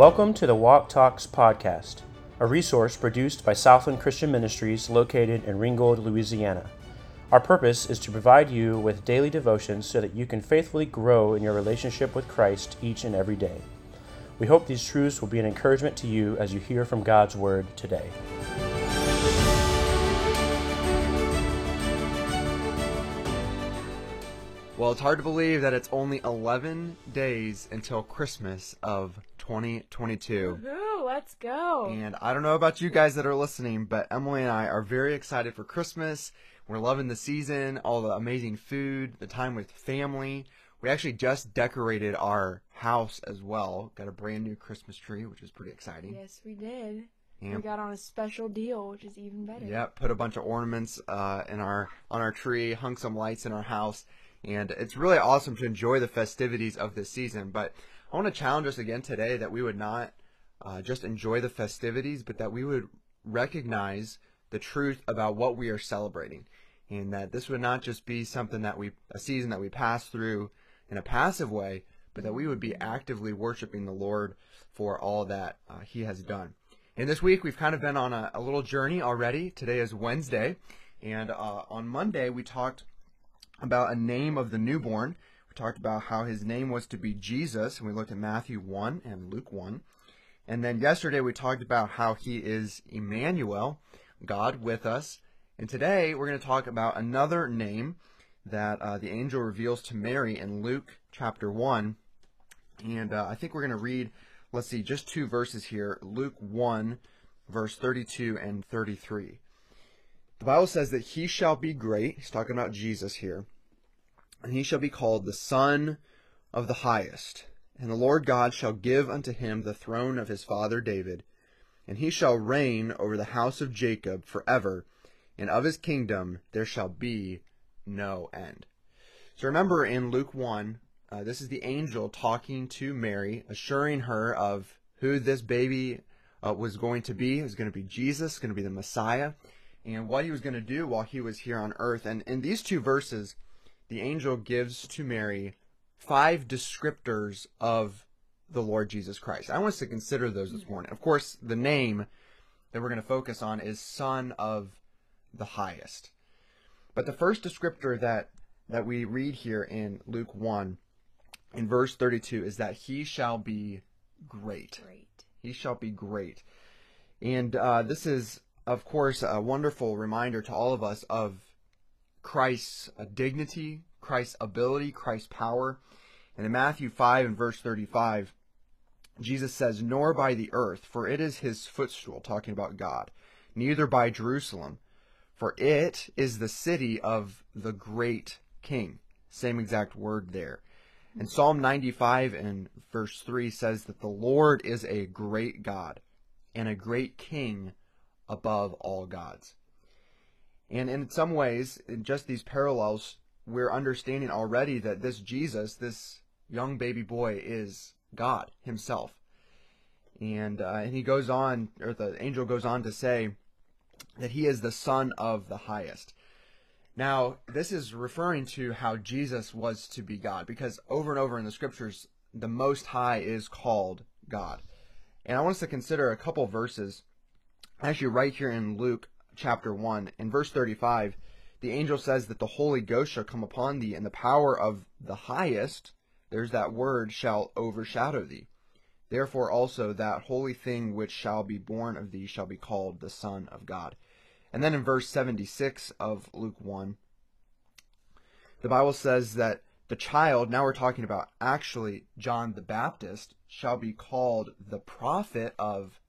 Welcome to the Walk Talks podcast, a resource produced by Southland Christian Ministries located in Ringgold, Louisiana. Our purpose is to provide you with daily devotions so that you can faithfully grow in your relationship with Christ each and every day. We hope these truths will be an encouragement to you as you hear from God's Word today. Well, it's hard to believe that it's only 11 days until Christmas of 2022. Woohoo, let's go. And I don't know about you guys that are listening, but Emily and I are very excited for Christmas. We're loving the season, all the amazing food, the time with family. We actually just decorated our house as well. Got a brand new Christmas tree, which is pretty exciting. Yes, we did. And- We got on a special deal, which is even better. Yeah, put a bunch of ornaments uh, in our on our tree, hung some lights in our house, and it's really awesome to enjoy the festivities of this season. But I want to challenge us again today that we would not uh, just enjoy the festivities, but that we would recognize the truth about what we are celebrating, and that this would not just be something that we a season that we pass through in a passive way, but that we would be actively worshiping the Lord for all that uh, He has done. And this week we've kind of been on a, a little journey already. Today is Wednesday, and uh, on Monday we talked about a name of the newborn. We talked about how his name was to be Jesus, and we looked at Matthew 1 and Luke 1. And then yesterday we talked about how he is Emmanuel, God with us. And today we're going to talk about another name that uh, the angel reveals to Mary in Luke chapter 1. And uh, I think we're going to read, let's see, just two verses here Luke 1, verse 32 and 33. The Bible says that he shall be great. He's talking about Jesus here. And he shall be called the Son of the Highest. And the Lord God shall give unto him the throne of his father David. And he shall reign over the house of Jacob forever. And of his kingdom there shall be no end. So remember in Luke 1, uh, this is the angel talking to Mary, assuring her of who this baby uh, was going to be. It was going to be Jesus, going to be the Messiah, and what he was going to do while he was here on earth. And in these two verses, the angel gives to Mary five descriptors of the Lord Jesus Christ. I want us to consider those this morning. Of course, the name that we're going to focus on is Son of the Highest. But the first descriptor that that we read here in Luke 1 in verse 32 is that he shall be great. Great. He shall be great. And uh, this is, of course, a wonderful reminder to all of us of Christ's uh, dignity, Christ's ability, Christ's power. And in Matthew 5 and verse 35, Jesus says, Nor by the earth, for it is his footstool, talking about God, neither by Jerusalem, for it is the city of the great king. Same exact word there. And Psalm 95 and verse 3 says that the Lord is a great God and a great king above all gods. And in some ways, in just these parallels, we're understanding already that this Jesus, this young baby boy, is God himself. And, uh, and he goes on, or the angel goes on to say that he is the son of the highest. Now, this is referring to how Jesus was to be God, because over and over in the scriptures, the Most High is called God. And I want us to consider a couple verses, actually, right here in Luke chapter 1. In verse 35, the angel says that the Holy Ghost shall come upon thee, and the power of the highest, there's that word, shall overshadow thee. Therefore also that holy thing which shall be born of thee shall be called the Son of God. And then in verse 76 of Luke 1, the Bible says that the child, now we're talking about actually John the Baptist, shall be called the prophet of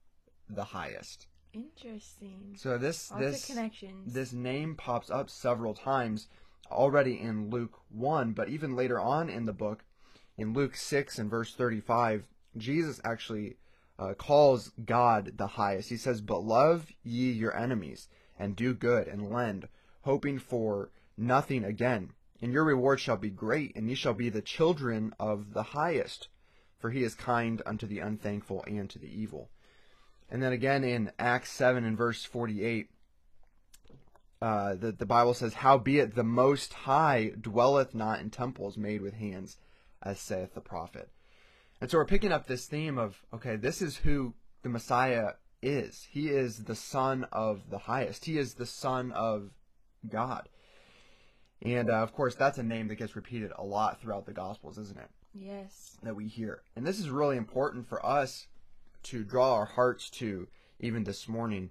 the highest. Interesting. So this Lots this connections. this name pops up several times already in Luke 1, but even later on in the book, in Luke 6 and verse 35, Jesus actually uh, calls God the highest. He says, But love ye your enemies, and do good, and lend, hoping for nothing again. And your reward shall be great, and ye shall be the children of the highest, for he is kind unto the unthankful and to the evil. And then again in Acts 7 and verse 48, uh, the, the Bible says, Howbeit the Most High dwelleth not in temples made with hands, as saith the prophet. And so we're picking up this theme of okay, this is who the Messiah is. He is the Son of the Highest. He is the Son of God. And uh, of course, that's a name that gets repeated a lot throughout the Gospels, isn't it? Yes. That we hear. And this is really important for us to draw our hearts to even this morning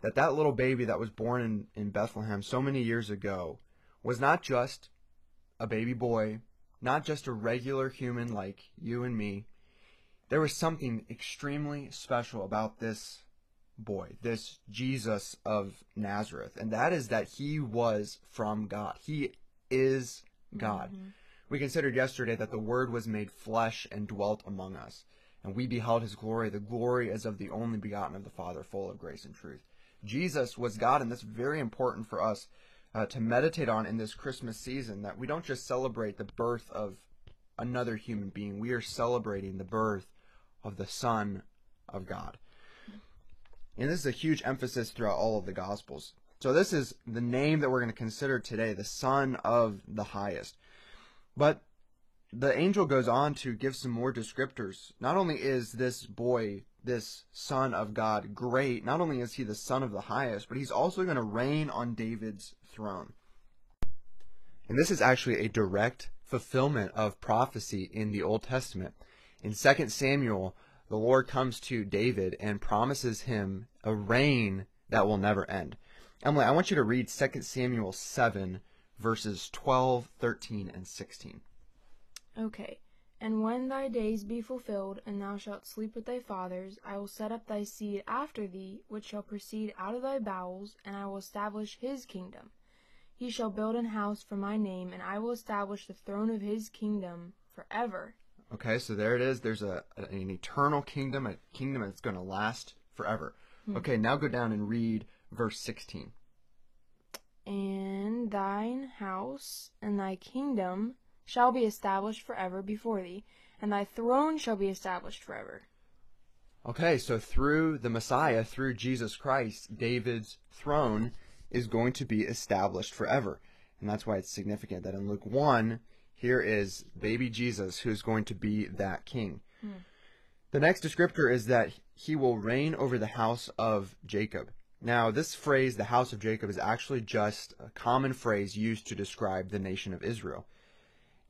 that that little baby that was born in, in Bethlehem so many years ago was not just a baby boy, not just a regular human like you and me. There was something extremely special about this boy, this Jesus of Nazareth, and that is that he was from God. He is God. Mm-hmm. We considered yesterday that the Word was made flesh and dwelt among us, and we beheld his glory, the glory as of the only begotten of the Father, full of grace and truth. Jesus was God, and that's very important for us uh, to meditate on in this Christmas season that we don't just celebrate the birth of another human being, we are celebrating the birth of the Son of God. And this is a huge emphasis throughout all of the Gospels. So, this is the name that we're going to consider today, the Son of the Highest. But the angel goes on to give some more descriptors. Not only is this boy, this Son of God, great, not only is he the Son of the Highest, but he's also going to reign on David's throne. And this is actually a direct fulfillment of prophecy in the Old Testament. In 2 Samuel, the Lord comes to David and promises him a reign that will never end. Emily, I want you to read 2 Samuel 7, verses 12, 13, and 16. Okay. And when thy days be fulfilled, and thou shalt sleep with thy fathers, I will set up thy seed after thee, which shall proceed out of thy bowels, and I will establish his kingdom. He shall build an house for my name, and I will establish the throne of his kingdom forever. Okay, so there it is. There's a an eternal kingdom, a kingdom that's going to last forever. Hmm. Okay, now go down and read verse 16. And thine house and thy kingdom shall be established forever before thee, and thy throne shall be established forever. Okay, so through the Messiah, through Jesus Christ, David's throne is going to be established forever. And that's why it's significant that in Luke 1, here is baby Jesus who's going to be that king. Hmm. The next descriptor is that he will reign over the house of Jacob. Now, this phrase, the house of Jacob, is actually just a common phrase used to describe the nation of Israel.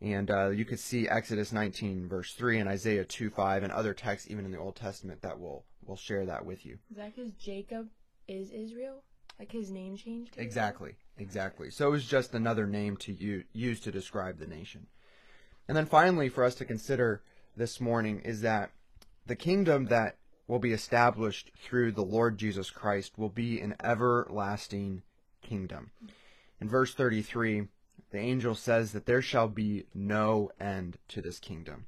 And uh, you could see Exodus 19, verse 3, and Isaiah 2, 5, and other texts, even in the Old Testament, that will will share that with you. Is that because Jacob is Israel? Like his name changed? Exactly, exactly. So it was just another name to u- use to describe the nation. And then finally, for us to consider this morning is that the kingdom that will be established through the Lord Jesus Christ will be an everlasting kingdom. In verse 33, the angel says that there shall be no end to this kingdom.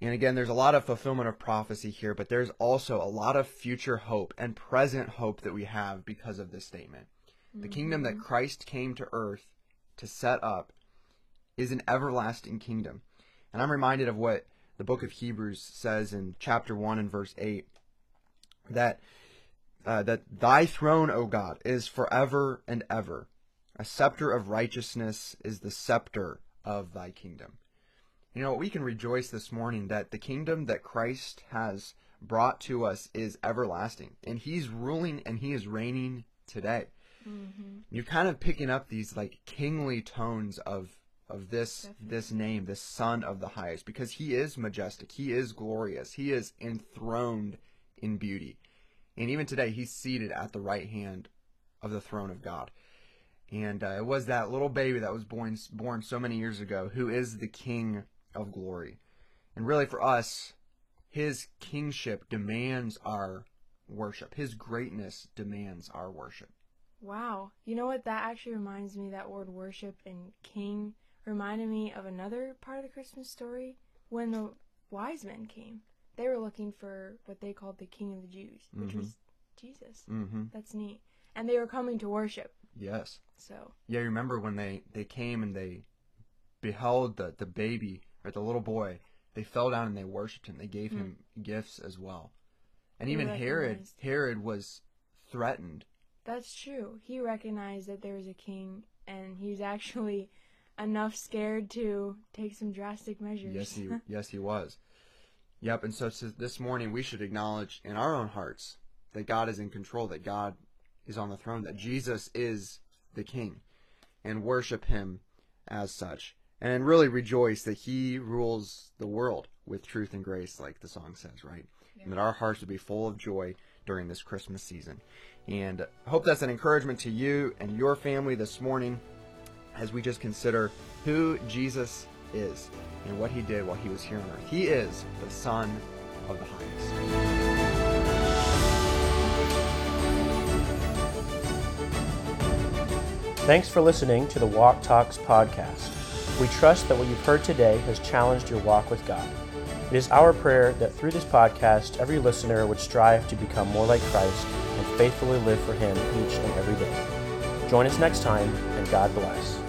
And again, there's a lot of fulfillment of prophecy here, but there's also a lot of future hope and present hope that we have because of this statement. The kingdom that Christ came to earth to set up is an everlasting kingdom. And I'm reminded of what the book of Hebrews says in chapter 1 and verse 8 that uh, that thy throne, O God, is forever and ever. A scepter of righteousness is the scepter of thy kingdom. You know, we can rejoice this morning that the kingdom that Christ has brought to us is everlasting, and he's ruling and he is reigning today. Mm-hmm. You're kind of picking up these like kingly tones of of this this name, this Son of the Highest, because he is majestic, he is glorious, he is enthroned in beauty. And even today, he's seated at the right hand of the throne of God. And uh, it was that little baby that was born born so many years ago who is the King of glory. And really, for us, his kingship demands our worship. His greatness demands our worship. Wow. You know what? That actually reminds me that word worship and king reminded me of another part of the Christmas story when the wise men came. They were looking for what they called the king of the Jews, which was Jesus. Mm-hmm. That's neat. And they were coming to worship. Yes. So, Yeah, you remember when they, they came and they beheld the, the baby or the little boy, they fell down and they worshipped him. They gave mm-hmm. him gifts as well. And They even Herod Herod was threatened. that's true. He recognized that there was a king, and he was actually enough scared to take some drastic measures. Yes, he yes he was. Yep, and so this morning we should acknowledge in our own hearts that God is in control, that God is on the throne, that Jesus is the King, and worship Him as such. And really rejoice that He rules the world with truth and grace, like the song says, right? Yeah. And that our hearts would be full of joy during this Christmas season. And I hope that's an encouragement to you and your family this morning as we just consider who Jesus is and what he did while he was here on earth. He is the Son of the Highest. Thanks for listening to the Walk Talks podcast. We trust that what you've heard today has challenged your walk with God. It is our prayer that through this podcast, every listener would strive to become more like Christ and faithfully live for Him each and every day. Join us next time, and God bless.